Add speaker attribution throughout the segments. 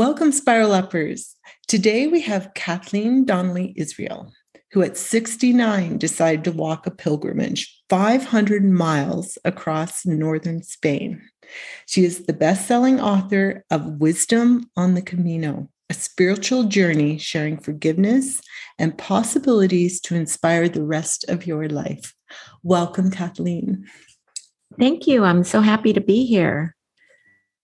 Speaker 1: Welcome, Spiral Uppers. Today we have Kathleen Donnelly Israel, who at 69 decided to walk a pilgrimage 500 miles across northern Spain. She is the best selling author of Wisdom on the Camino, a spiritual journey sharing forgiveness and possibilities to inspire the rest of your life. Welcome, Kathleen.
Speaker 2: Thank you. I'm so happy to be here.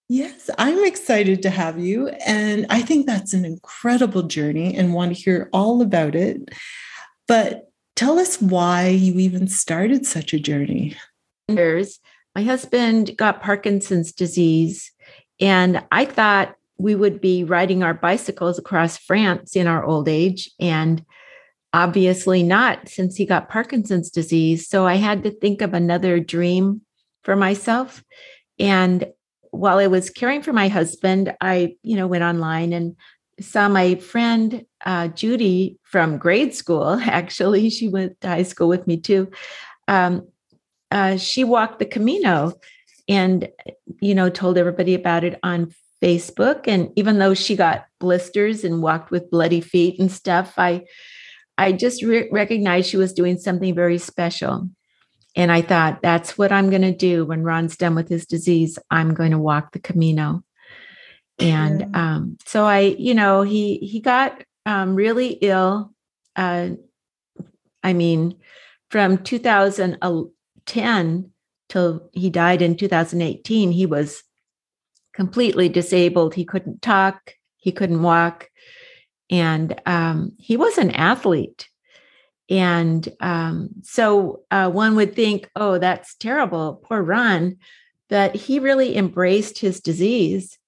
Speaker 1: Yes, I'm excited to have you. And I think that's an incredible journey and want to hear all about it. But tell us why you even started such a journey.
Speaker 2: My husband got Parkinson's disease, and I thought we would be riding our bicycles across France in our old age. And obviously not since he got Parkinson's disease. So I had to think of another dream for myself. And while I was caring for my husband, I, you know, went online and saw my friend uh, Judy from grade school. Actually, she went to high school with me too. Um, uh, she walked the Camino, and you know, told everybody about it on Facebook. And even though she got blisters and walked with bloody feet and stuff, I, I just re- recognized she was doing something very special. And I thought, that's what I'm going to do when Ron's done with his disease. I'm going to walk the Camino. And um, so I, you know, he he got um, really ill. Uh, I mean, from 2010 till he died in 2018, he was completely disabled. He couldn't talk, he couldn't walk, and um, he was an athlete. And um, so uh, one would think, oh, that's terrible, poor Ron. But he really embraced his disease.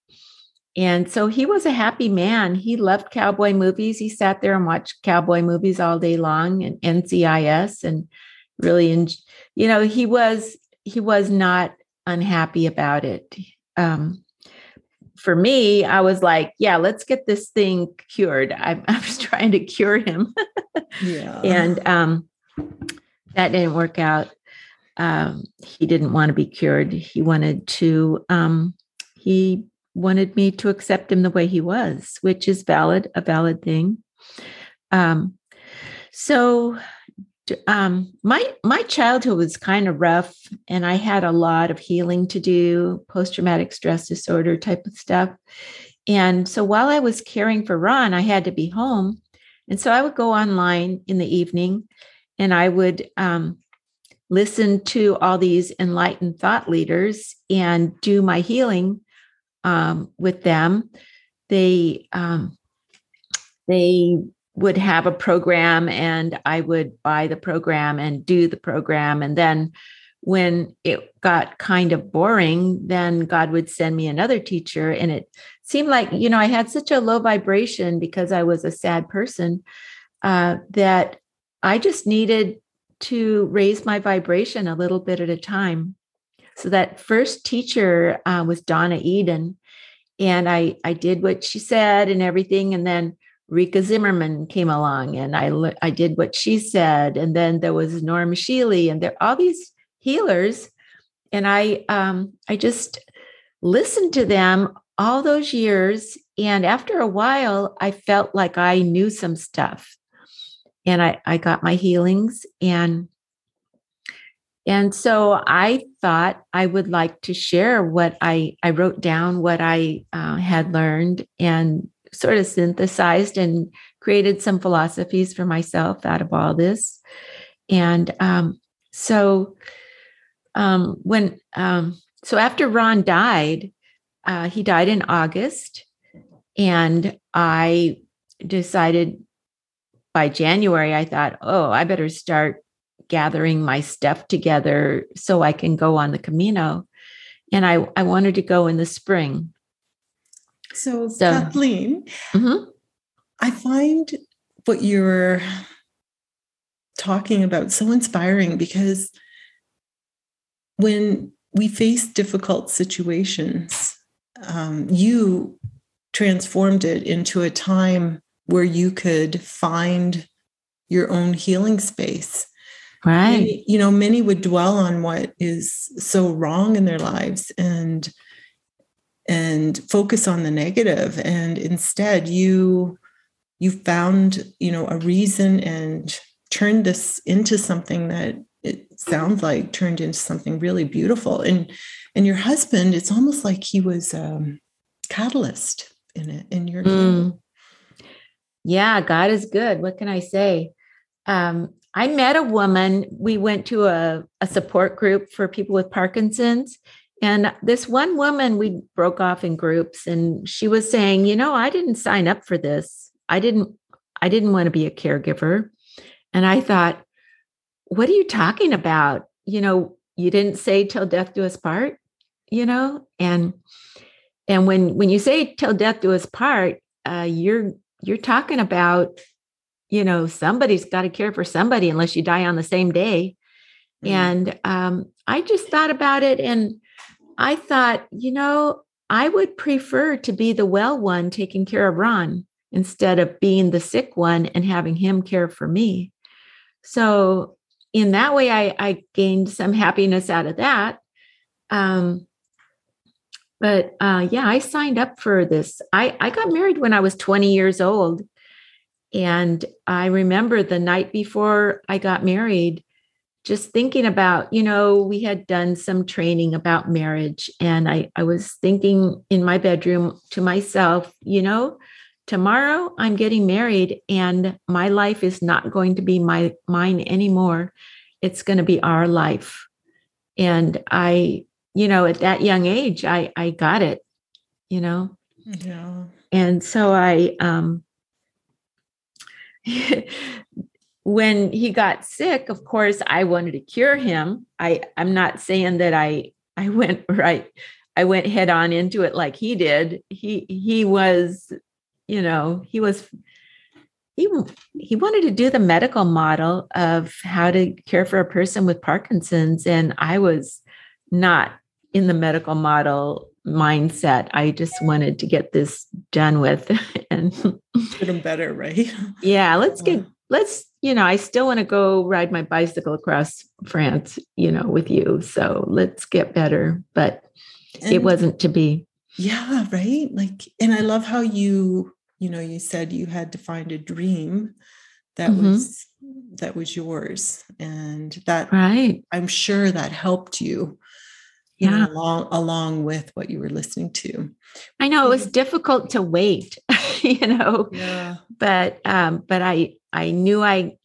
Speaker 2: And so he was a happy man. He loved cowboy movies. He sat there and watched cowboy movies all day long and NCIS and really, en- you know, he was he was not unhappy about it. Um, for me, I was like, yeah, let's get this thing cured. I, I was trying to cure him. yeah. And um, that didn't work out. Um, he didn't want to be cured. He wanted to, um, he wanted me to accept him the way he was, which is valid, a valid thing. Um, so um, my my childhood was kind of rough, and I had a lot of healing to do, post traumatic stress disorder type of stuff. And so while I was caring for Ron, I had to be home, and so I would go online in the evening, and I would um, listen to all these enlightened thought leaders and do my healing um, with them. They um, they would have a program and I would buy the program and do the program. And then when it got kind of boring, then God would send me another teacher. And it seemed like, you know, I had such a low vibration because I was a sad person uh, that I just needed to raise my vibration a little bit at a time. So that first teacher uh, was Donna Eden. And I, I did what she said and everything. And then Rikka Zimmerman came along and I I did what she said. And then there was Norm Shealy and there all these healers. And I um I just listened to them all those years. And after a while I felt like I knew some stuff. And I I got my healings. And and so I thought I would like to share what I I wrote down what I uh, had learned. And sort of synthesized and created some philosophies for myself out of all this. And um, so um, when um, so after Ron died, uh, he died in August, and I decided by January I thought, oh, I better start gathering my stuff together so I can go on the Camino. and I, I wanted to go in the spring.
Speaker 1: So, so Kathleen, mm-hmm. I find what you're talking about so inspiring because when we face difficult situations, um, you transformed it into a time where you could find your own healing space.
Speaker 2: Right. Many,
Speaker 1: you know, many would dwell on what is so wrong in their lives and and focus on the negative and instead you you found, you know, a reason and turned this into something that it sounds like turned into something really beautiful. And and your husband, it's almost like he was a um, catalyst in it in your mm.
Speaker 2: Yeah, God is good. What can I say? Um, I met a woman. We went to a, a support group for people with Parkinson's. And this one woman, we broke off in groups, and she was saying, You know, I didn't sign up for this. I didn't, I didn't want to be a caregiver. And I thought, what are you talking about? You know, you didn't say till death do us part, you know? And and when when you say till death do us part, uh, you're you're talking about, you know, somebody's got to care for somebody unless you die on the same day. Mm. And um, I just thought about it and I thought, you know, I would prefer to be the well one taking care of Ron instead of being the sick one and having him care for me. So in that way, I, I gained some happiness out of that. Um, but uh, yeah, I signed up for this. I, I got married when I was 20 years old. And I remember the night before I got married, just thinking about, you know, we had done some training about marriage. And I, I was thinking in my bedroom to myself, you know, tomorrow I'm getting married and my life is not going to be my mine anymore. It's going to be our life. And I, you know, at that young age, I I got it, you know.
Speaker 1: Yeah.
Speaker 2: And so I um when he got sick, of course, I wanted to cure him. I I'm not saying that I I went right I went head on into it like he did. He he was you know, he was he he wanted to do the medical model of how to care for a person with Parkinson's and I was not in the medical model mindset. I just wanted to get this done with and
Speaker 1: get them better, right?
Speaker 2: Yeah, let's get let's you know, I still want to go ride my bicycle across France, you know, with you. So let's get better, but and it wasn't to be.
Speaker 1: Yeah, right? Like and I love how you you know you said you had to find a dream that mm-hmm. was that was yours and that
Speaker 2: right
Speaker 1: i'm sure that helped you you yeah. know, along along with what you were listening to
Speaker 2: i know it was difficult to wait you know
Speaker 1: yeah.
Speaker 2: but um but i i knew i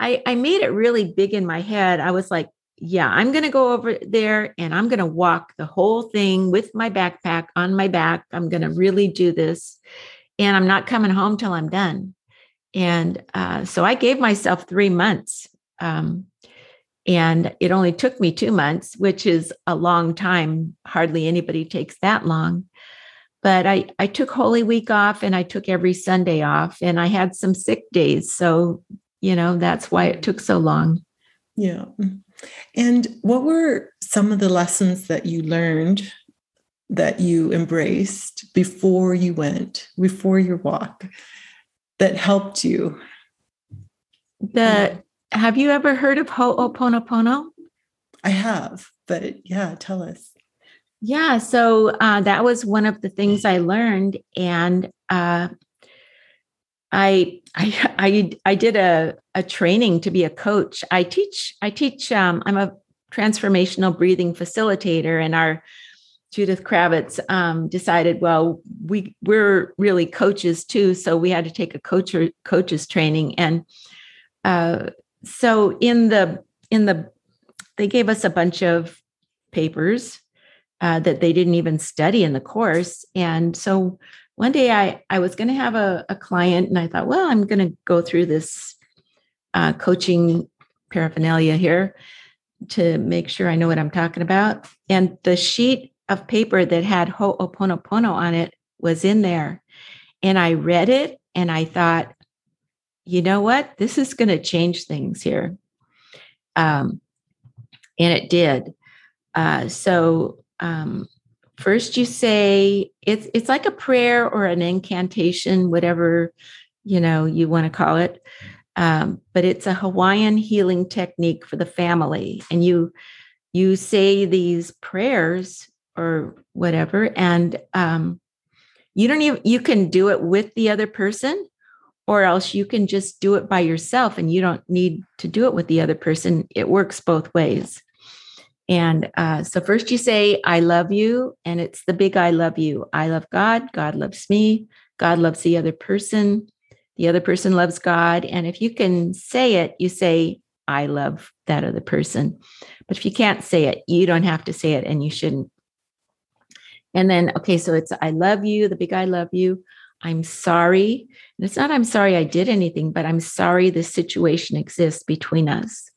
Speaker 2: i i made it really big in my head i was like yeah i'm going to go over there and i'm going to walk the whole thing with my backpack on my back i'm going to really do this and I'm not coming home till I'm done. And uh, so I gave myself three months. Um, and it only took me two months, which is a long time. Hardly anybody takes that long. But I, I took Holy Week off and I took every Sunday off, and I had some sick days. So, you know, that's why it took so long.
Speaker 1: Yeah. And what were some of the lessons that you learned that you embraced before you went, before your walk, that helped you?
Speaker 2: The have you ever heard of Ho'oponopono?
Speaker 1: I have, but yeah, tell us.
Speaker 2: Yeah, so uh, that was one of the things I learned, and uh, I, I I I did a a training to be a coach. I teach I teach. Um, I'm a transformational breathing facilitator, and our Judith Kravitz um, decided, well, we we're really coaches too, so we had to take a coach coaches training, and uh, so in the in the they gave us a bunch of papers uh, that they didn't even study in the course, and so one day I I was going to have a, a client, and I thought, well, I'm going to go through this uh, coaching paraphernalia here, to make sure I know what I'm talking about. And the sheet of paper that had Ho'oponopono on it was in there. And I read it and I thought, you know what? This is going to change things here. Um, and it did. Uh, so um, first you say it's it's like a prayer or an incantation, whatever you know you want to call it. Um, but it's a Hawaiian healing technique for the family, and you you say these prayers or whatever, and um, you don't even you can do it with the other person or else you can just do it by yourself and you don't need to do it with the other person. It works both ways. And uh, so first you say i love you and it's the big i love you. I love god god loves me god loves the other person the other person loves god. And if you can say it you say i love that other person. But if you can't say it you don't have to say it and you shouldn't. And then, okay, so it's I love you, the big I love you. I'm sorry. And it's not I'm sorry I did anything, but I'm sorry this situation exists between us.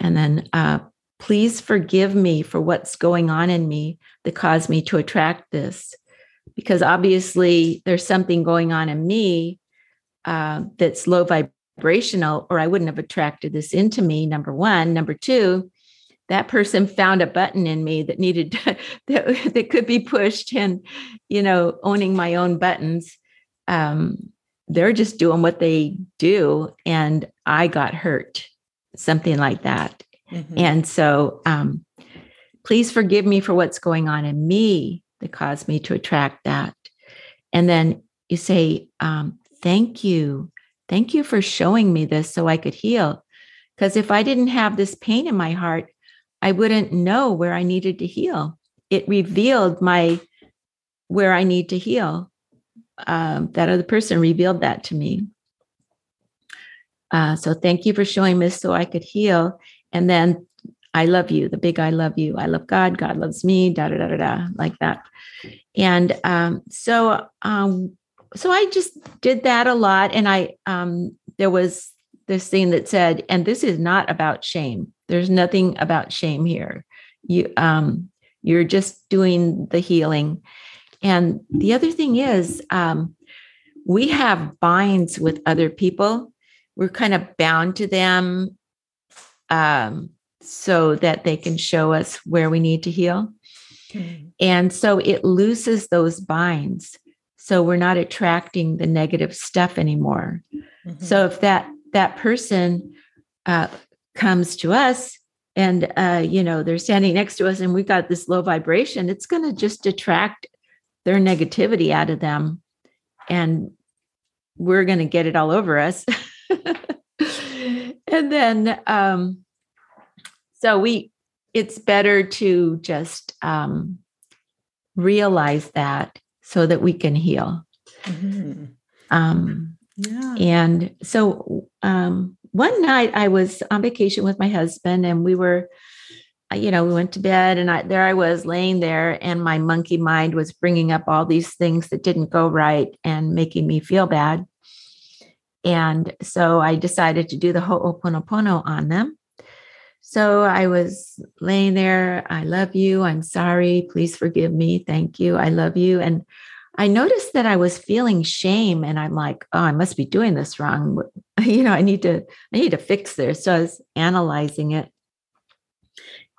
Speaker 2: And then, uh, please forgive me for what's going on in me that caused me to attract this. Because obviously, there's something going on in me uh, that's low vibrational, or I wouldn't have attracted this into me. Number one. Number two, that person found a button in me that needed to, that, that could be pushed and you know owning my own buttons um, they're just doing what they do and i got hurt something like that. Mm-hmm. and so um, please forgive me for what's going on in me that caused me to attract that. And then you say um, thank you. Thank you for showing me this so i could heal. Because if i didn't have this pain in my heart I wouldn't know where I needed to heal. It revealed my where I need to heal. Um, that other person revealed that to me. Uh, so thank you for showing this so I could heal. And then I love you, the big I love you. I love God. God loves me. Da da da da da, like that. And um, so, um, so I just did that a lot. And I, um, there was this thing that said, and this is not about shame. There's nothing about shame here. You um you're just doing the healing. And the other thing is um we have binds with other people. We're kind of bound to them um so that they can show us where we need to heal. Mm-hmm. And so it looses those binds. So we're not attracting the negative stuff anymore. Mm-hmm. So if that that person uh, comes to us and uh, you know they're standing next to us and we've got this low vibration it's going to just detract their negativity out of them. And we're going to get it all over us. And then um so we it's better to just um realize that so that we can heal. Mm-hmm. um yeah. and so um one night I was on vacation with my husband and we were, uh, you know, we went to bed and I, there I was laying there and my monkey mind was bringing up all these things that didn't go right and making me feel bad. And so I decided to do the Ho'oponopono on them. So I was laying there. I love you. I'm sorry. Please forgive me. Thank you. I love you. And I noticed that I was feeling shame and I'm like, oh, I must be doing this wrong. You know, I need to, I need to fix this. So I was analyzing it.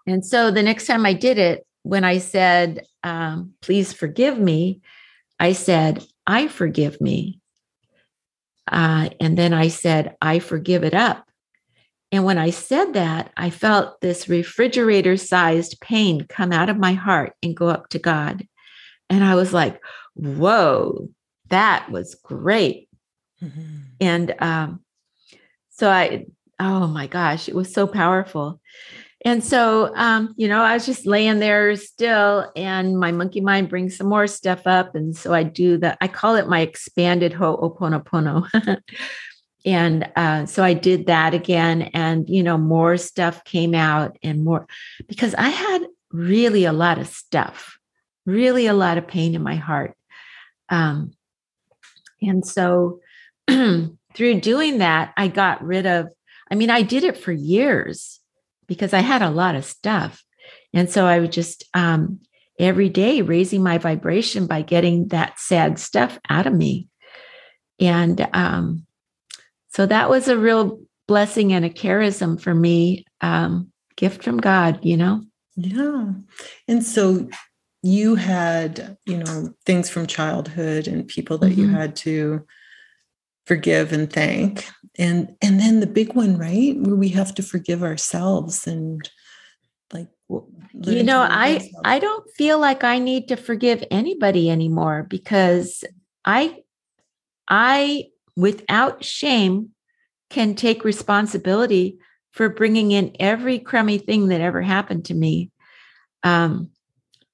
Speaker 2: And so the next time I did it, when I said, um, please forgive me, I said, I forgive me. Uh, and then I said, I forgive it up. And when I said that, I felt this refrigerator sized pain come out of my heart and go up to God. And I was like, whoa, that was great. Mm-hmm. And um, so I, oh my gosh, it was so powerful. And so, um, you know, I was just laying there still, and my monkey mind brings some more stuff up. And so I do that. I call it my expanded Ho'oponopono. and uh, so I did that again. And, you know, more stuff came out and more because I had really a lot of stuff, really a lot of pain in my heart. Um, and so through doing that, I got rid of, I mean, I did it for years. because I had a lot of stuff. And so I would just um, every day raising my vibration by getting that sad stuff out of me. And um, so that was a real blessing and a charism for me, um, gift from God, you know?
Speaker 1: Yeah. And so you had, you know, things from childhood and people that mm-hmm. you had to forgive and thank. And and then the big one, right? Where we have to forgive ourselves and like
Speaker 2: you know, I ourselves. I don't feel like I need to forgive anybody anymore because I I without shame can take responsibility for bringing in every crummy thing that ever happened to me. Um,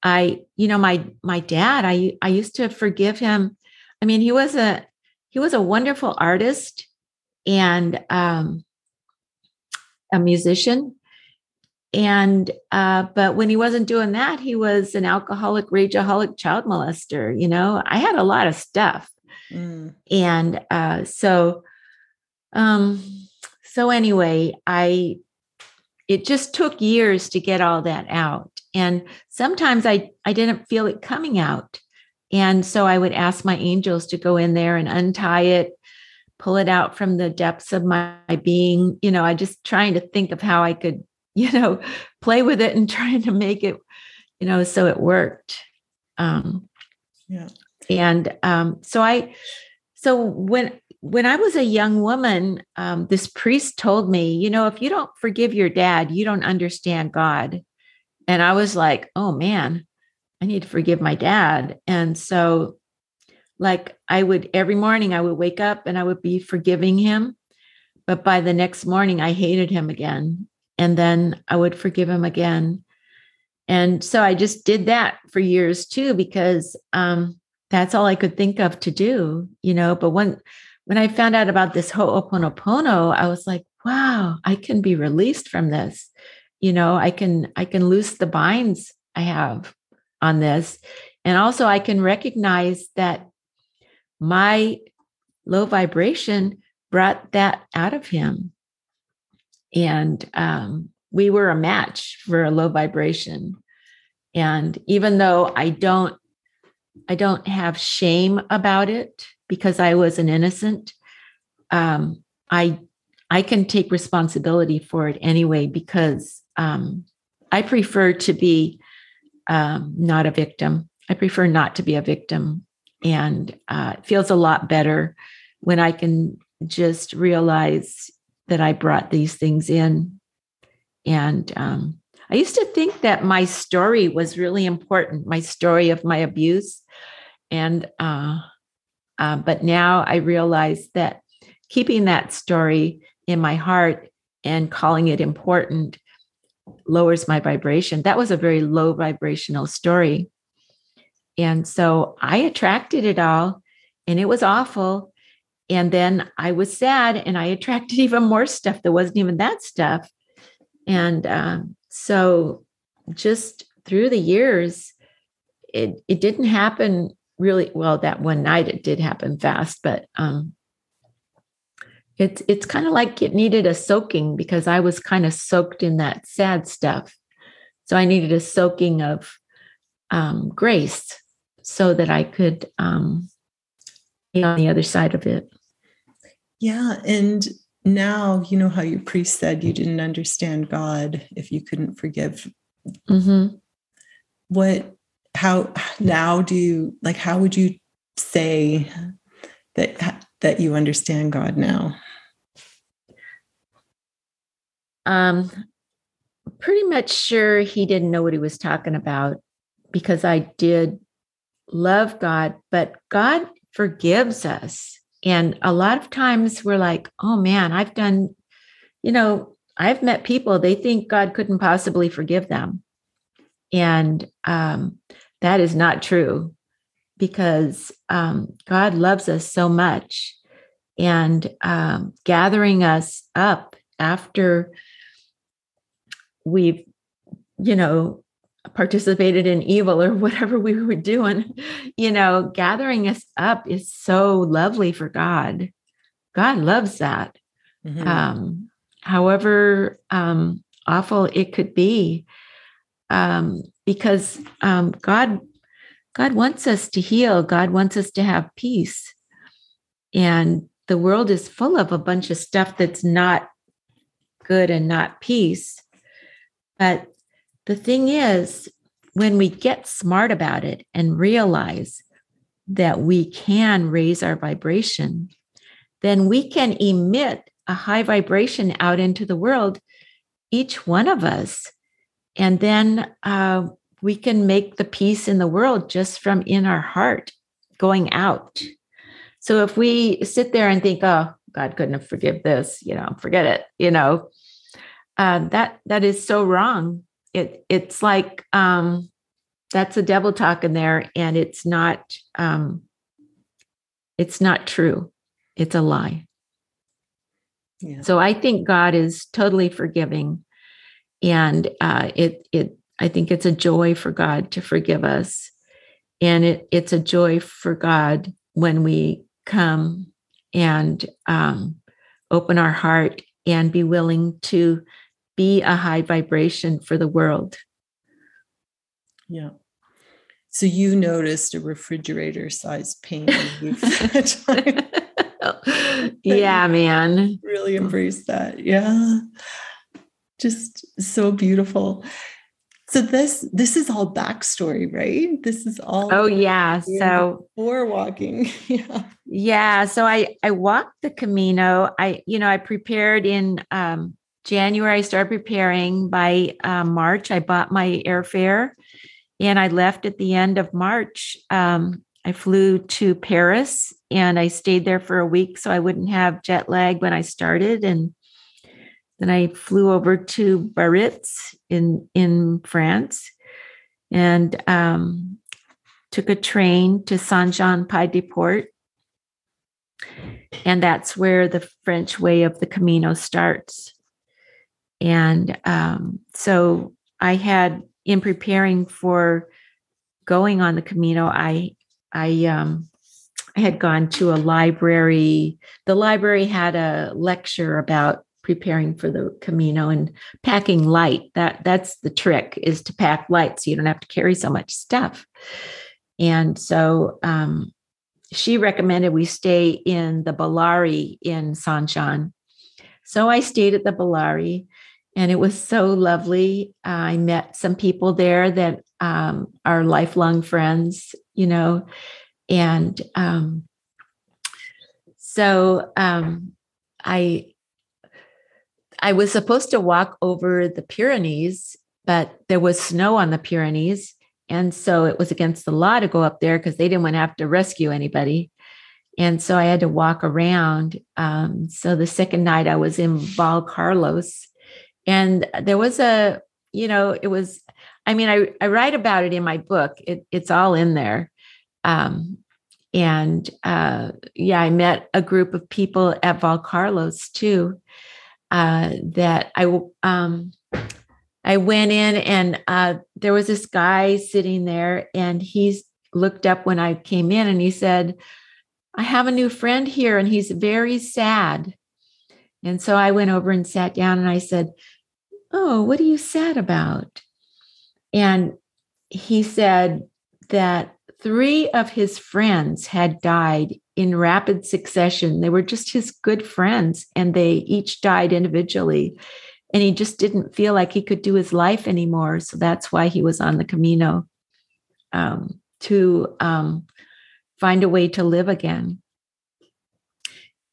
Speaker 2: I, you know, my my dad, I I used to forgive him. I mean, he was a he was a wonderful artist and um, a musician. And uh, but when he wasn't doing that, he was an alcoholic, rageaholic child molester. You know, I had a lot of stuff, mm. and uh, so um, so anyway, I it just took years to get all that out and sometimes i i didn't feel it coming out. And so i would ask my angels to go in there and untie it pull it out from the depths of my being. You know i just trying to think of how i could you know play with it and trying to make it you know so it worked. Um yeah. and um so i so when when i was a young woman um this priest told me you know if you don't forgive your dad you don't understand god and I was like, oh man, I need to forgive my dad. And so, like, I would every morning, I would wake up and I would be forgiving him. But by the next morning, I hated him again. And then I would forgive him again. And so I just did that for years too, because um, that's all I could think of to do, you know. But when when I found out about this Ho'oponopono, I was like, wow, I can be released from this you know i can i can loose the binds i have on this. And also i can recognize that my low vibration brought that out of him. And um, we were a match for a low vibration. And even though i don't i don't have shame about it because i was an innocent um, i i can take responsibility for it anyway because um, I prefer to be um, not a victim. I prefer not to be a victim. And uh, it feels a lot better when I can just realize that I brought these things in. And um, I used to think that my story was really important, my story of my abuse. And, uh, uh, but now I realize that keeping that story in my heart and calling it important lowers my vibration. That was a very low vibrational story. And so I attracted it all, and it was awful. And then I was sad, and I attracted even more stuff that wasn't even that stuff. And um, so, just through the years, it it didn't happen really well. That one night, it did happen fast, but um, it's it's kind of like it needed a soaking because I was kind of soaked in that sad stuff. So I needed a soaking of um, grace so that I could um, be on the other side of it.
Speaker 1: Yeah. And now, you know how your priest said you didn't understand God if you couldn't forgive. Mm-hmm. What, how, now do you, like, how would you say that, that you understand God now?
Speaker 2: Um, pretty much sure he didn't know what he was talking about because I did love God, but God forgives us. And a lot of times we're like, oh man, I've done, you know, I've met people, they think God couldn't possibly forgive them. And um, that is not true because um, God loves us so much. And um, gathering us up after we've, you know, participated in evil or whatever we were doing, you know, gathering us up is so lovely for God. God loves that. Mm-hmm. Um, however, um, awful it could be. Um, because um, God, God wants us to heal. God wants us to have peace, and the world is full of a bunch of stuff that's not good and not peace. But the thing is, when we get smart about it and realize that we can raise our vibration, then we can emit a high vibration out into the world, each one of us. And then uh, we can make the peace in the world just from in our heart going out. So if we sit there and think, oh, God couldn't have forgive this, you know, forget it, you know, uh, that that is so wrong. It it's like um, that's a devil talking there, and it's not um, it's not true. It's a lie. Yeah. So I think God is totally forgiving, and uh, it it I think it's a joy for God to forgive us, and it it's a joy for God when we come and um, open our heart and be willing to be a high vibration for the world.
Speaker 1: Yeah. So you noticed a refrigerator sized pain.
Speaker 2: yeah, man.
Speaker 1: Really embrace that. Yeah. Just so beautiful. So this this is all backstory, right? This is all
Speaker 2: Oh yeah. So
Speaker 1: before walking.
Speaker 2: yeah. Yeah. So I I walked the Camino. I, you know, I prepared in um January, I started preparing. By uh, March, I bought my airfare and I left at the end of March. Um, I flew to Paris and I stayed there for a week so I wouldn't have jet lag when I started. And then I flew over to Biarritz in in France and um, took a train to Saint Jean Pied de Port. And that's where the French way of the Camino starts. And um, so I had in preparing for going on the Camino, I I um, had gone to a library. The library had a lecture about preparing for the Camino and packing light. That that's the trick is to pack light so you don't have to carry so much stuff. And so um, she recommended we stay in the Beilari in Saint Jean. So I stayed at the Beilari and it was so lovely. I met some people there that um, are lifelong friends, you know, and um, so um, I I was supposed to walk over the Pyrenees, but there was snow on the Pyrenees, and so it was against the law to go up there because they didn't want to have to rescue anybody. And so I had to walk around. Um, so the second night I was in Val Carlos, and there was a you know it was i mean i, I write about it in my book it, it's all in there um, and uh, yeah i met a group of people at val carlos too uh, that i um, i went in and uh, there was this guy sitting there and he looked up when i came in and he said i have a new friend here and he's very sad and so i went over and sat down and i said Oh, what are you sad about? And he said that three of his friends had died in rapid succession. They were just his good friends, and they each died individually. And he just didn't feel like he could do his life anymore. So that's why he was on the Camino um, to um, find a way to live again.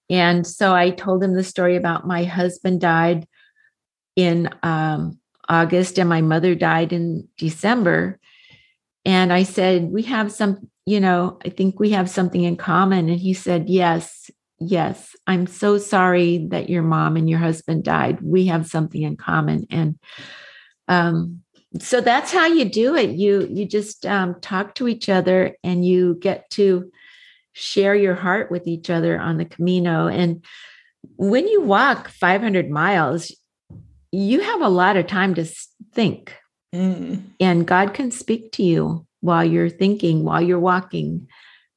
Speaker 2: And so I told him the story about my husband died in um, August and my mother died in December. And I said, We have some, you know, I think we have something in common. And he said, Yes, yes. I'm so sorry that your mom and your husband died. We have something in common. And um, so that's how you do it. You you just um, talk to each other and you get to share your heart with each other on the Camino. And when you walk 500 miles, you have a lot of time to think. Mm. And God can speak to you while you're thinking, while you're walking.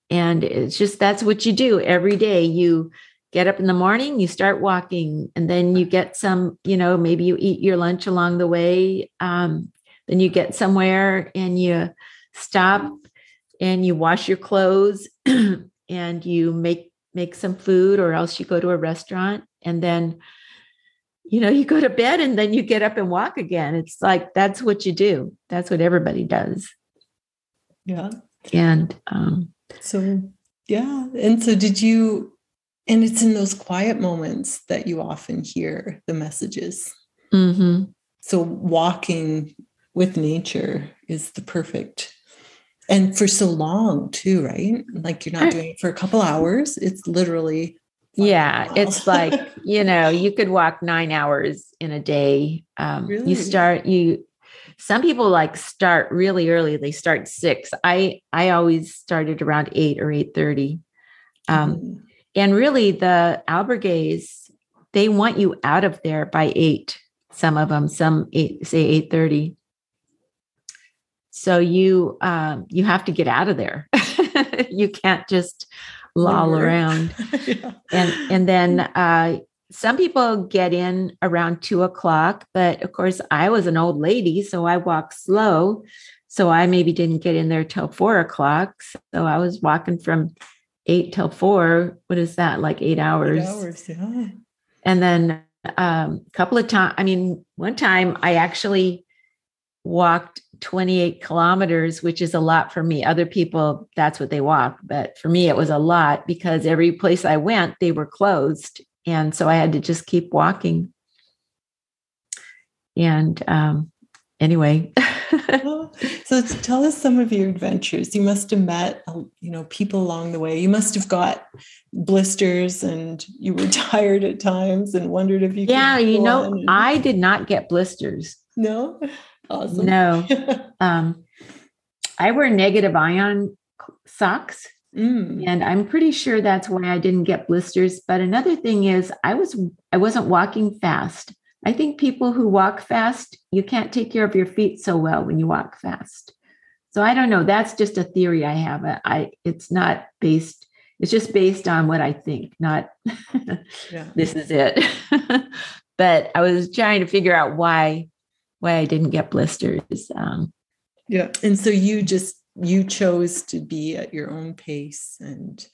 Speaker 2: And it's just that's what you do every day. You get up in the morning, you start walking, and then you get some, you know, maybe you eat your lunch along the way. Um, then you get somewhere and you stop and you wash your clothes and you make make some food or else you go to a restaurant and then you know you go to bed and then you get up and walk again. It's like that's what you do. That's what everybody does.
Speaker 1: Yeah.
Speaker 2: And um
Speaker 1: so yeah. And so did you and it's in those quiet moments that you often hear the messages.
Speaker 2: Mm-hmm.
Speaker 1: so walking with nature is the perfect and for so long too right like you're not doing it for a couple hours it's literally
Speaker 2: yeah it's like you know you could walk nine hours in a day um, really? you start you some people like start really early they start six i i always started around eight or eight thirty um, mm-hmm. and really the albergues they want you out of there by eight some of them some eight say eight thirty so you um, you have to get out of there. you can't just loll around. yeah. And and then uh, some people get in around two o'clock, but of course I was an old lady, so I walk slow. So I maybe didn't get in there till four o'clock. So I was walking from eight till four. What is that? Like eight hours.
Speaker 1: Eight hours, yeah.
Speaker 2: And then um, a couple of times, I mean, one time I actually walked 28 kilometers, which is a lot for me. Other people, that's what they walk. But for me, it was a lot because every place I went, they were closed. And so I had to just keep walking. And um, anyway.
Speaker 1: so tell us some of your adventures. You must have met, uh, you know, people along the way. You must have got blisters and you were tired at times and wondered if you
Speaker 2: Yeah, you know, and... I did not get blisters.
Speaker 1: No.
Speaker 2: Awesome. No. um, I wear negative ion socks. Mm. And I'm pretty sure that's why I didn't get blisters. But another thing is I was I wasn't walking fast. I think people who walk fast, you can't take care of your feet so well when you walk fast. So I don't know. That's just a theory I have. I it's not based, it's just based on what I think, not yeah. this is it. but I was trying to figure out why why I didn't get blisters. Um,
Speaker 1: yeah. And so you just, you chose to be at your own pace and.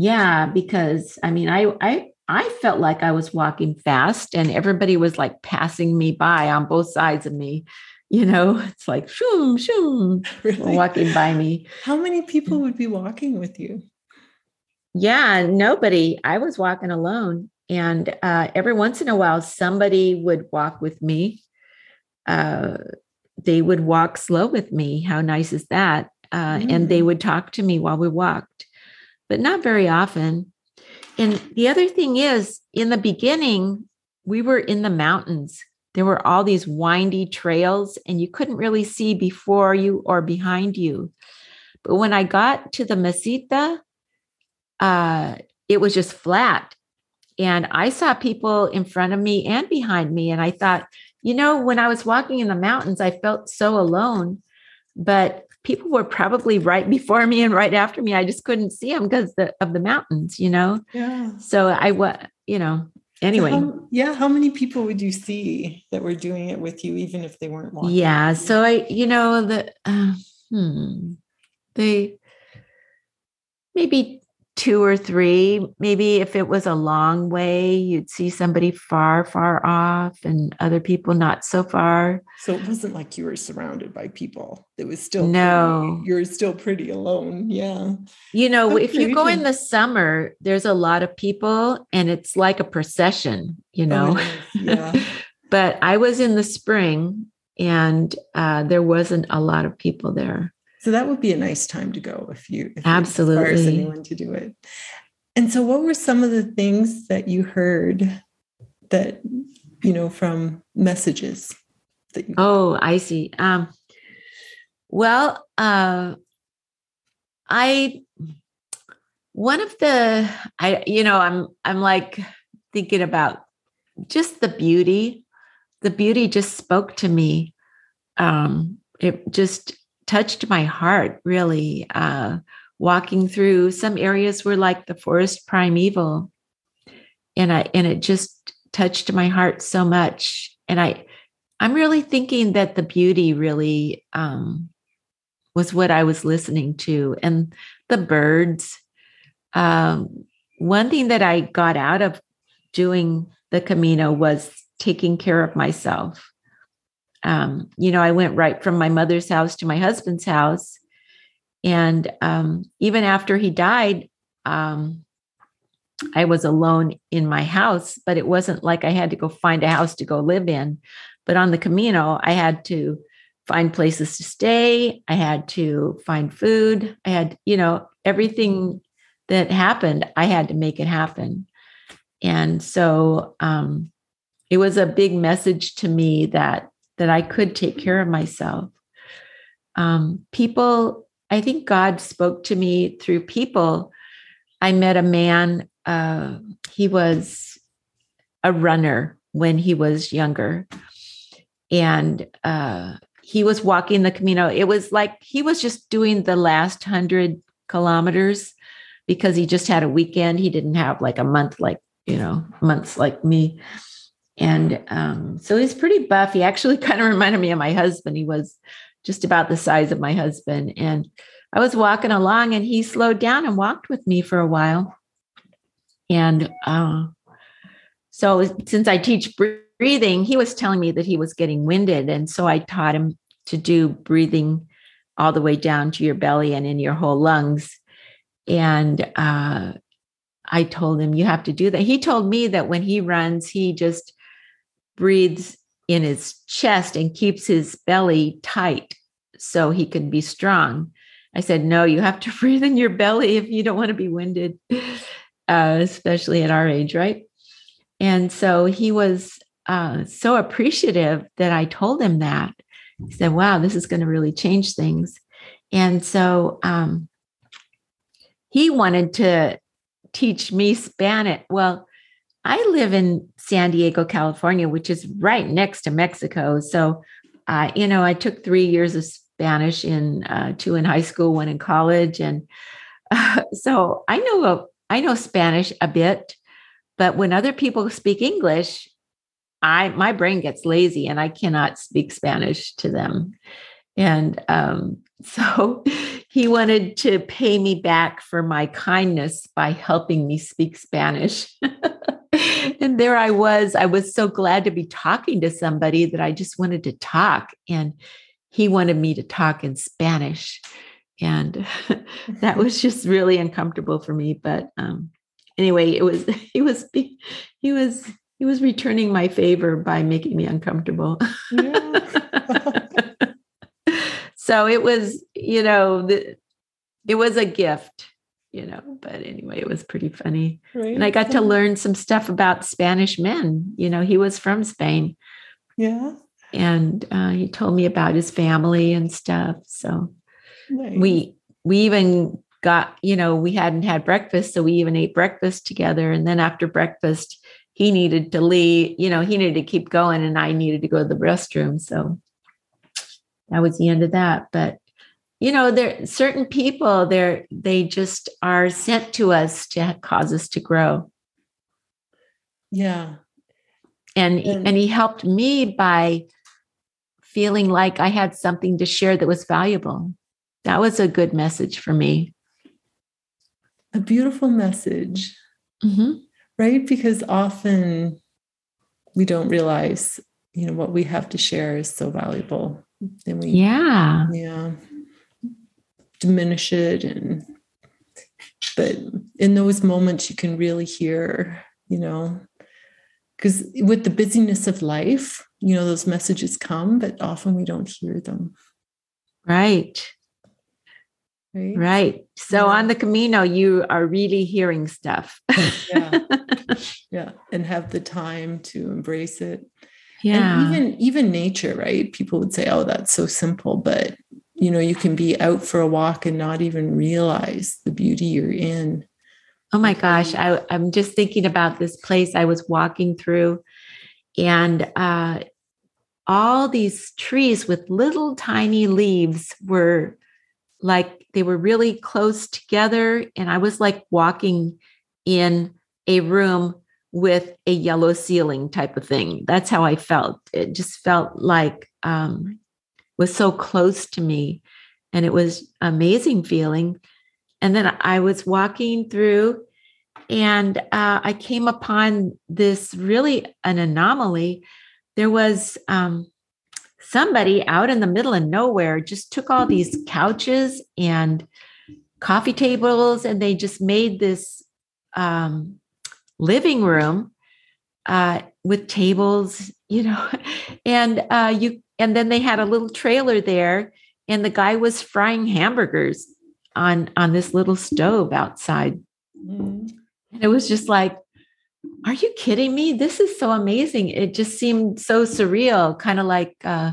Speaker 2: Yeah, because I mean, I, I, I felt like I was walking fast and everybody was like passing me by on both sides of me. You know, it's like shoom, shoom, really? walking by me.
Speaker 1: How many people would be walking with you?
Speaker 2: Yeah, nobody. I was walking alone. And uh, every once in a while, somebody would walk with me uh, they would walk slow with me. How nice is that? Uh, mm. And they mm. would talk to me while we walked, but not very often. And the other thing is, in the beginning, we were in the mountains. There were all these windy trails, and you couldn't really see before you or behind you. But when I got to the Meseta, uh, it was just flat. And I saw people in front of me and behind me. And I thought, you know, when I was walking in the mountains, I felt so alone, but people were probably right before me and right after me. I just couldn't see them because the, of the mountains, you know?
Speaker 1: Yeah.
Speaker 2: So I was, you know, anyway. So
Speaker 1: how, yeah. How many people would you see that were doing it with you, even if they weren't walking?
Speaker 2: Yeah. So I, you know, the, uh, hmm, they, maybe two or three. Maybe if it was a long way, you'd see somebody far, far off and other people not so far.
Speaker 1: So it wasn't like you were surrounded by people. It was still
Speaker 2: no,
Speaker 1: you're still pretty alone. Yeah.
Speaker 2: You know, if you go in the summer, there's a lot of people and it's like a procession, you oh, know. Oh, yeah. but I was in the spring and uh, there wasn't a lot of people there.
Speaker 1: So that would be a nice time to go if you if
Speaker 2: absolutely
Speaker 1: you anyone to do it. And so, what were some of the things that you heard that you know from messages that you?
Speaker 2: Oh, I see. Um, well, uh, I one of the I you know I'm I'm like thinking about just the beauty. The beauty just spoke to me. Um, it just touched my heart really uh, walking through some areas were like the forest primeval and I and it just touched my heart so much. And I I'm really thinking that the beauty really um, was what I was listening to, and the birds. Um, one thing that I got out of doing the Camino was taking care of myself. Um, you know, I went right from my mother's house to my husband's house. And um, even after he died, um, I was alone in my house, but it wasn't like I had to go find a house to go live in. But on the Camino, I had to find places to stay. I had to find food. I had, you know, everything that happened, I had to make it happen. And so um, it was a big message to me that that I could take care of myself. Um, people, I think God spoke to me through people. I met a man. Uh, he was a runner when he was younger, and uh, he was walking the Camino. It was like he was just doing the last hundred kilometers because he just had a weekend. He didn't have like a month like you know, months like me. And um, so he's pretty buff. He actually kind of reminded me of my husband. He was just about the size of my husband. And I was walking along and he slowed down and walked with me for a while. And uh, so since I teach breathing, he was telling me that he was getting winded. And so I taught him to do breathing all the way down to your belly and in your whole lungs. And uh, I told him, you have to do that. He told me that when he runs, he just breathes in his chest and keeps his belly tight so he can be strong. I said, no, you have to breathe in your belly if you don't want to be winded, uh, especially at our age, right? And so he was uh, so appreciative that I told him that. He said, wow, this is going to really change things. And so um, he wanted to teach me Spanish. Well, I live in San Diego, California, which is right next to Mexico. So, uh, you know, I took three years of Spanish in uh, two in high school, one in college, and uh, so I know a, I know Spanish a bit. But when other people speak English, I my brain gets lazy and I cannot speak Spanish to them. And um, so he wanted to pay me back for my kindness by helping me speak Spanish. and there I was. I was so glad to be talking to somebody that I just wanted to talk. And he wanted me to talk in Spanish. And that was just really uncomfortable for me. But um, anyway, it was, he was, he was, he was returning my favor by making me uncomfortable. Yeah. so it was you know the, it was a gift you know but anyway it was pretty funny right. and i got to learn some stuff about spanish men you know he was from spain
Speaker 1: yeah
Speaker 2: and uh, he told me about his family and stuff so nice. we we even got you know we hadn't had breakfast so we even ate breakfast together and then after breakfast he needed to leave you know he needed to keep going and i needed to go to the restroom so that was the end of that. But you know, there certain people there they just are sent to us to cause us to grow.
Speaker 1: Yeah.
Speaker 2: And and, and he helped me by feeling like I had something to share that was valuable. That was a good message for me.
Speaker 1: A beautiful message. Mm-hmm. Right? Because often we don't realize, you know, what we have to share is so valuable
Speaker 2: then we yeah
Speaker 1: yeah diminish it and but in those moments you can really hear you know because with the busyness of life you know those messages come but often we don't hear them.
Speaker 2: Right. Right, right. so yeah. on the camino you are really hearing stuff.
Speaker 1: Yeah. Yeah and have the time to embrace it.
Speaker 2: Yeah.
Speaker 1: and even even nature right? People would say oh that's so simple but you know you can be out for a walk and not even realize the beauty you're in
Speaker 2: oh my gosh I, i'm just thinking about this place i was walking through and uh, all these trees with little tiny leaves were like they were really close together and i was like walking in a room with a yellow ceiling type of thing. That's how I felt. It just felt like um, was so close to me, and it was amazing feeling. And then I was walking through, and uh, I came upon this really an anomaly. There was um, somebody out in the middle of nowhere just took all these couches and coffee tables, and they just made this um, living room uh, with tables, you know, and uh, you and then they had a little trailer there, and the guy was frying hamburgers on on this little stove outside. Mm-hmm. And it was just like, are you kidding me? This is so amazing. It just seemed so surreal, kind of like uh,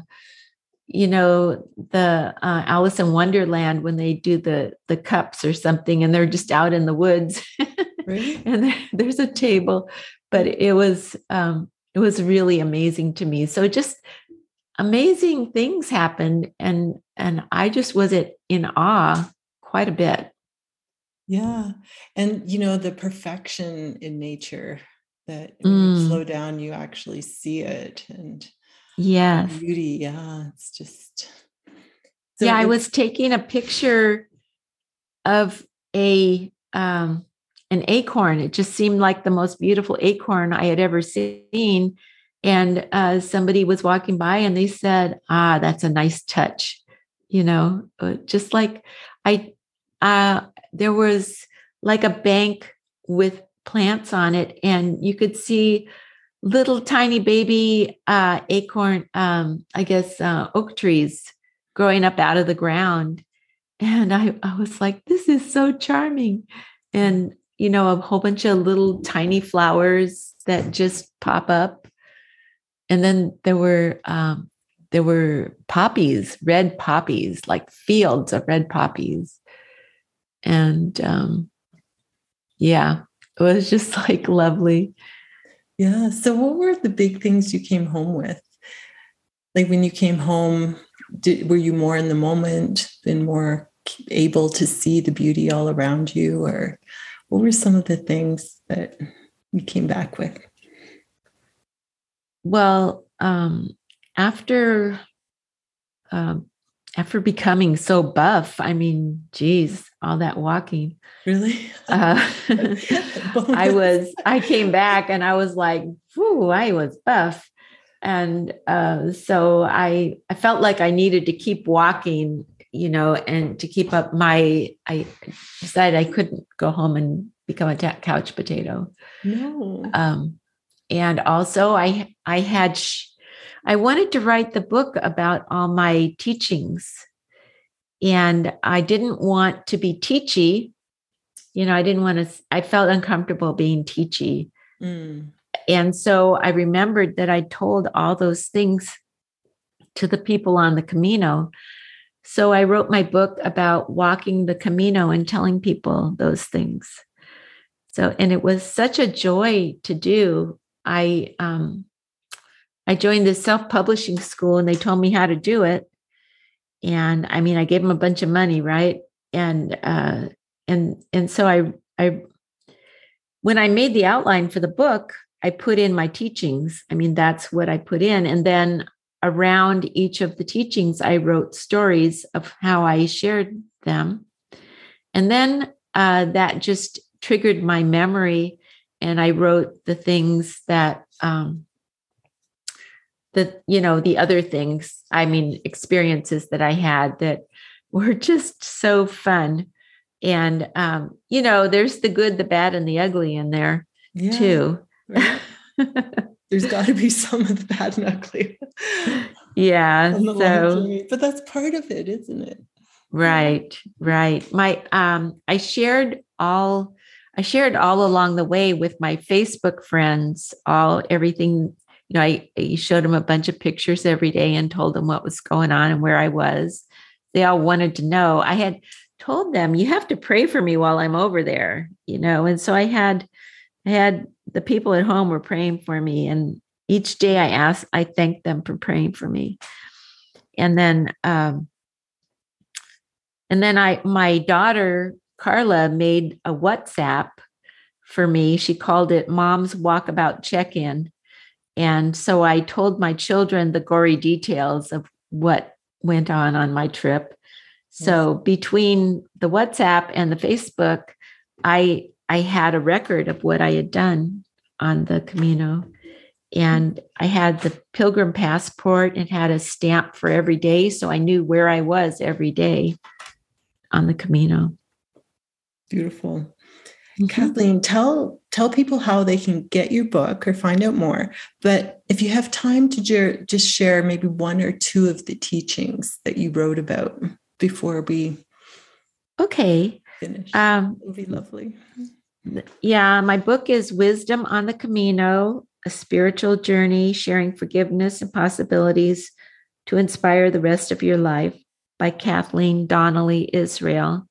Speaker 2: you know the uh, alice in wonderland when they do the the cups or something and they're just out in the woods really? and there, there's a table but it was um it was really amazing to me so just amazing things happened and and i just was it in awe quite a bit
Speaker 1: yeah and you know the perfection in nature that when mm. you slow down you actually see it and
Speaker 2: yeah
Speaker 1: Beauty. Yeah. It's just.
Speaker 2: So yeah, I was taking a picture of a um, an acorn. It just seemed like the most beautiful acorn I had ever seen. And uh, somebody was walking by and they said, "Ah, that's a nice touch." You know, uh, just like I, uh, there was like a bank with plants on it, and you could see little tiny baby uh, acorn, um, I guess, uh, oak trees growing up out of the ground. And I, I was like, this is so charming. And, you know, a whole bunch of little tiny flowers that just pop up. And then there were, um, there were poppies, red poppies, like fields of red poppies. And um, yeah, it was just like lovely.
Speaker 1: Yeah. So, what were the big things you came home with? Like when you came home, did, were you more in the moment and more able to see the beauty all around you? Or what were some of the things that you came back with?
Speaker 2: Well, um, after um, after becoming so buff, I mean, geez, all that walking.
Speaker 1: Really?
Speaker 2: Uh, I was, I came back and I was like, whoo, I was buff. And uh, so I, I felt like I needed to keep walking, you know, and to keep up my, I decided I couldn't go home and become a couch potato.
Speaker 1: No.
Speaker 2: Um, and also I, I had, sh- I wanted to write the book about all my teachings. And I didn't want to be teachy. You know, I didn't want to, I felt uncomfortable being teachy. Mm. And so I remembered that I told all those things to the people on the Camino. So I wrote my book about walking the Camino and telling people those things. So, and it was such a joy to do. I um, I joined this self publishing school and they told me how to do it. And I mean, I gave them a bunch of money, right? And uh, and and so I I when I made the outline for the book, I put in my teachings. I mean, that's what I put in, and then around each of the teachings, I wrote stories of how I shared them, and then uh, that just triggered my memory, and I wrote the things that um, the you know the other things i mean experiences that i had that were just so fun. And um you know there's the good the bad and the ugly in there yeah, too. Right?
Speaker 1: there's got to be some of the bad and ugly.
Speaker 2: Yeah so
Speaker 1: but that's part of it isn't it?
Speaker 2: Right right. My um i shared all i shared all along the way with my facebook friends all everything you know, I, I showed them a bunch of pictures every day and told them what was going on and where I was. They all wanted to know. I had told them, you have to pray for me while I'm over there, you know. And so I had I had the people at home were praying for me. And each day I asked, I thanked them for praying for me. And then um, and then I my daughter Carla made a WhatsApp for me. She called it Mom's Walkabout Check In. And so I told my children the gory details of what went on on my trip. So between the WhatsApp and the Facebook, I I had a record of what I had done on the Camino. And I had the pilgrim passport and had a stamp for every day. So I knew where I was every day on the Camino.
Speaker 1: Beautiful. Mm-hmm. Kathleen, tell tell people how they can get your book or find out more. But if you have time to ju- just share maybe one or two of the teachings that you wrote about before we
Speaker 2: okay
Speaker 1: finish, um, it would be lovely.
Speaker 2: Yeah, my book is Wisdom on the Camino: A Spiritual Journey, Sharing Forgiveness and Possibilities to Inspire the Rest of Your Life by Kathleen Donnelly Israel.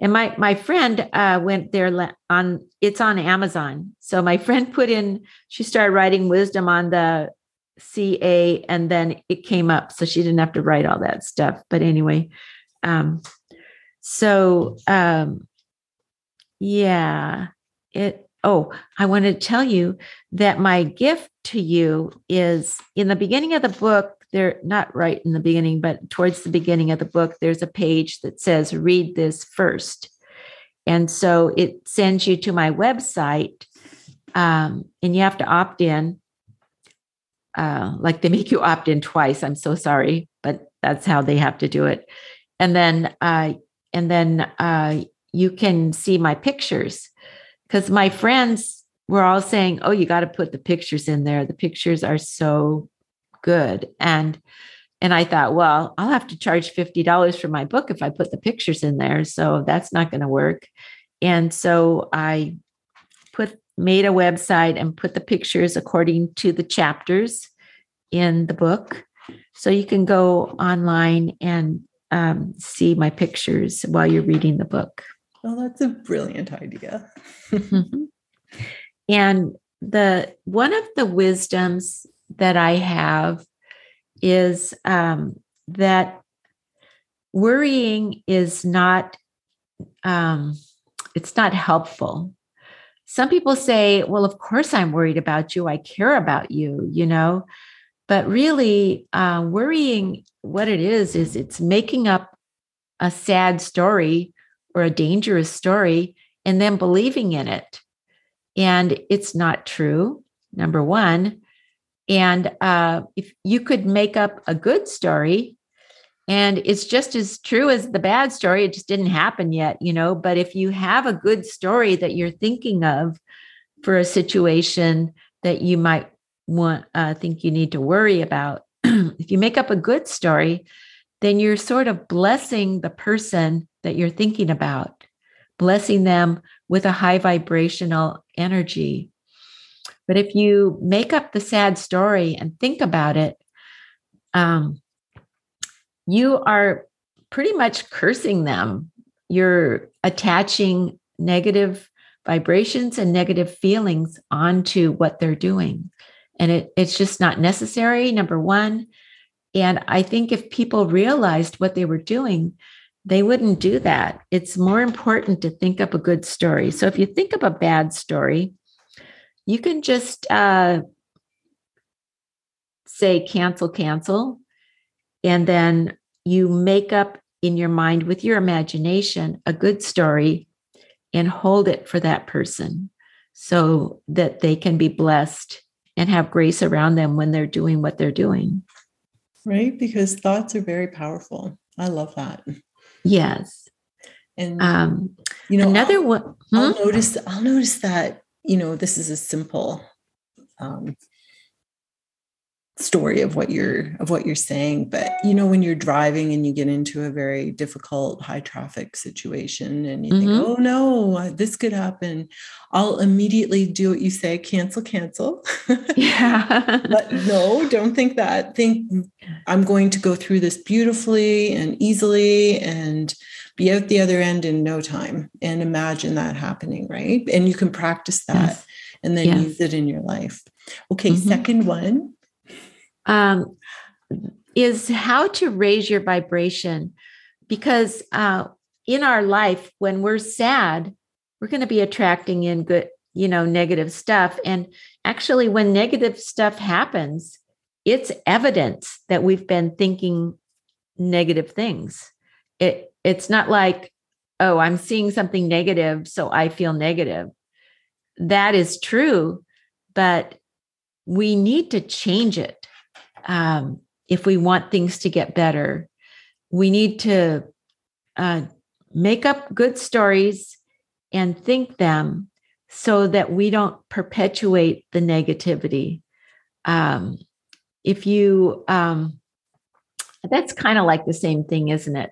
Speaker 2: And my my friend uh, went there on it's on Amazon. So my friend put in she started writing wisdom on the CA and then it came up so she didn't have to write all that stuff. But anyway, um so um yeah, it oh, I want to tell you that my gift to you is in the beginning of the book they're not right in the beginning, but towards the beginning of the book, there's a page that says, read this first. And so it sends you to my website, um, and you have to opt in. Uh, like they make you opt in twice. I'm so sorry, but that's how they have to do it. And then, uh, and then uh, you can see my pictures because my friends were all saying, "Oh, you got to put the pictures in there. The pictures are so good. And and I thought, well, I'll have to charge $50 for my book if I put the pictures in there. So that's not going to work. And so I put made a website and put the pictures according to the chapters in the book. So you can go online and um, see my pictures while you're reading the book.
Speaker 1: Well, that's a brilliant idea.
Speaker 2: And the one of the wisdoms that I have is um, that worrying is not um, it's not helpful. Some people say, "Well, of course I'm worried about you. I care about you," you know. But really, uh, worrying, what it is, is it's making up a sad story or a dangerous story and then believing in it. And it's not true, number one. And uh, if you could make up a good story, and it's just as true as the bad story, it just didn't happen yet, you know. But if you have a good story that you're thinking of for a situation that you might want, uh, think you need to worry about, if you make up a good story, then you're sort of blessing the person that you're thinking about, blessing them with a high vibrational energy. But if you make up the sad story and think about it, um, you are pretty much cursing them. You're attaching negative vibrations and negative feelings onto what they're doing. And it, it's just not necessary, number one. And I think if people realized what they were doing, they wouldn't do that. It's more important to think up a good story. So if you think up a bad story, you can just uh, say cancel, cancel, and then you make up in your mind with your imagination a good story and hold it for that person so that they can be blessed and have grace around them when they're doing what they're doing.
Speaker 1: Right? Because thoughts are very powerful. I love that.
Speaker 2: Yes.
Speaker 1: And um, you know,
Speaker 2: another one.
Speaker 1: Hmm? I'll notice. I'll notice that you know, this is a simple um, story of what you're of what you're saying but you know when you're driving and you get into a very difficult high traffic situation and you mm-hmm. think oh no this could happen i'll immediately do what you say cancel cancel
Speaker 2: yeah
Speaker 1: but no don't think that think i'm going to go through this beautifully and easily and be out the other end in no time and imagine that happening right and you can practice that yes. and then yes. use it in your life okay mm-hmm. second one
Speaker 2: um, is how to raise your vibration because uh, in our life when we're sad we're going to be attracting in good you know, negative stuff. And actually, when negative stuff happens, it's evidence that we've been thinking negative things. It it's not like, oh, I'm seeing something negative, so I feel negative. That is true, but we need to change it um, if we want things to get better. We need to uh, make up good stories and think them so that we don't perpetuate the negativity. Um, if you, um, that's kind of like the same thing, isn't it?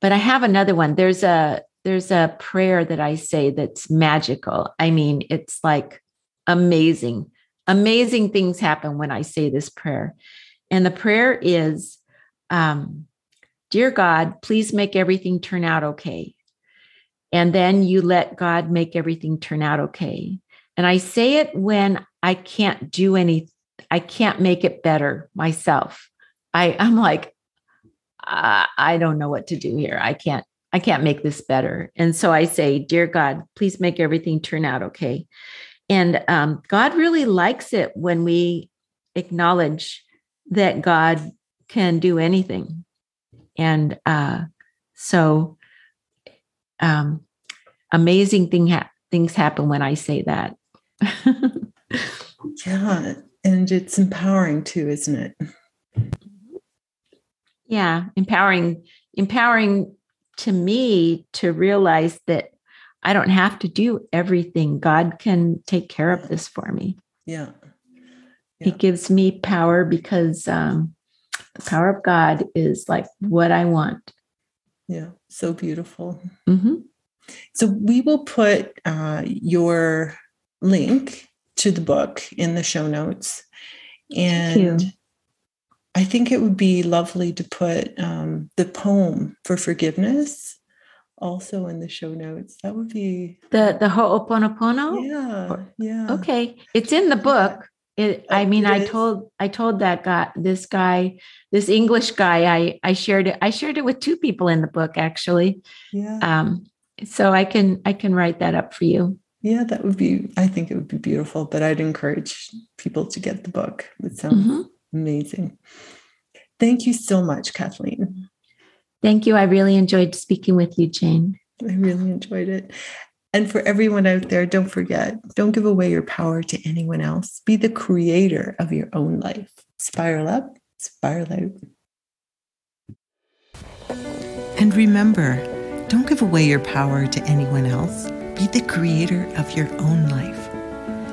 Speaker 2: But I have another one. There's a there's a prayer that I say that's magical. I mean, it's like amazing. Amazing things happen when I say this prayer. And the prayer is, um, Dear God, please make everything turn out okay. And then you let God make everything turn out okay. And I say it when I can't do any, I can't make it better myself. I, I'm like, uh, I don't know what to do here. I can't, I can't make this better. And so I say, Dear God, please make everything turn out okay. And um, God really likes it when we acknowledge that God can do anything. And uh, so um, amazing thing ha- things happen when I say that.
Speaker 1: yeah, and it's empowering too, isn't it?
Speaker 2: Yeah, empowering empowering to me to realize that I don't have to do everything. God can take care of this for me.
Speaker 1: Yeah.
Speaker 2: yeah. He gives me power because um, the power of God is like what I want.
Speaker 1: Yeah, so beautiful.
Speaker 2: Mm-hmm.
Speaker 1: So we will put uh, your link to the book in the show notes. And I think it would be lovely to put um, the poem for forgiveness also in the show notes. That would be
Speaker 2: the the Ho'oponopono.
Speaker 1: Yeah, yeah.
Speaker 2: Okay, it's in the book. It, I mean, I told I told that guy, this guy, this English guy, I I shared it. I shared it with two people in the book actually.
Speaker 1: Yeah.
Speaker 2: Um, so I can I can write that up for you.
Speaker 1: Yeah, that would be. I think it would be beautiful. But I'd encourage people to get the book. It sounds mm-hmm. amazing. Thank you so much, Kathleen.
Speaker 2: Thank you. I really enjoyed speaking with you, Jane.
Speaker 1: I really enjoyed it. And for everyone out there, don't forget, don't give away your power to anyone else. Be the creator of your own life. Spiral up, spiral out. And remember, don't give away your power to anyone else. Be the creator of your own life.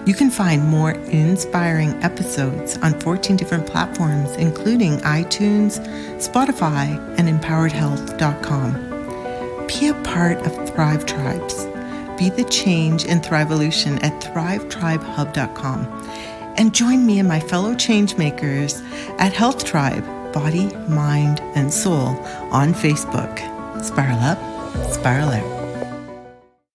Speaker 1: You can find more inspiring episodes on 14 different platforms, including iTunes, Spotify, and empoweredhealth.com. Be a part of Thrive Tribes be the change in Thriveolution at thrivetribehub.com. And join me and my fellow changemakers at Health Tribe, Body, Mind, and Soul on Facebook. Spiral up, spiral out.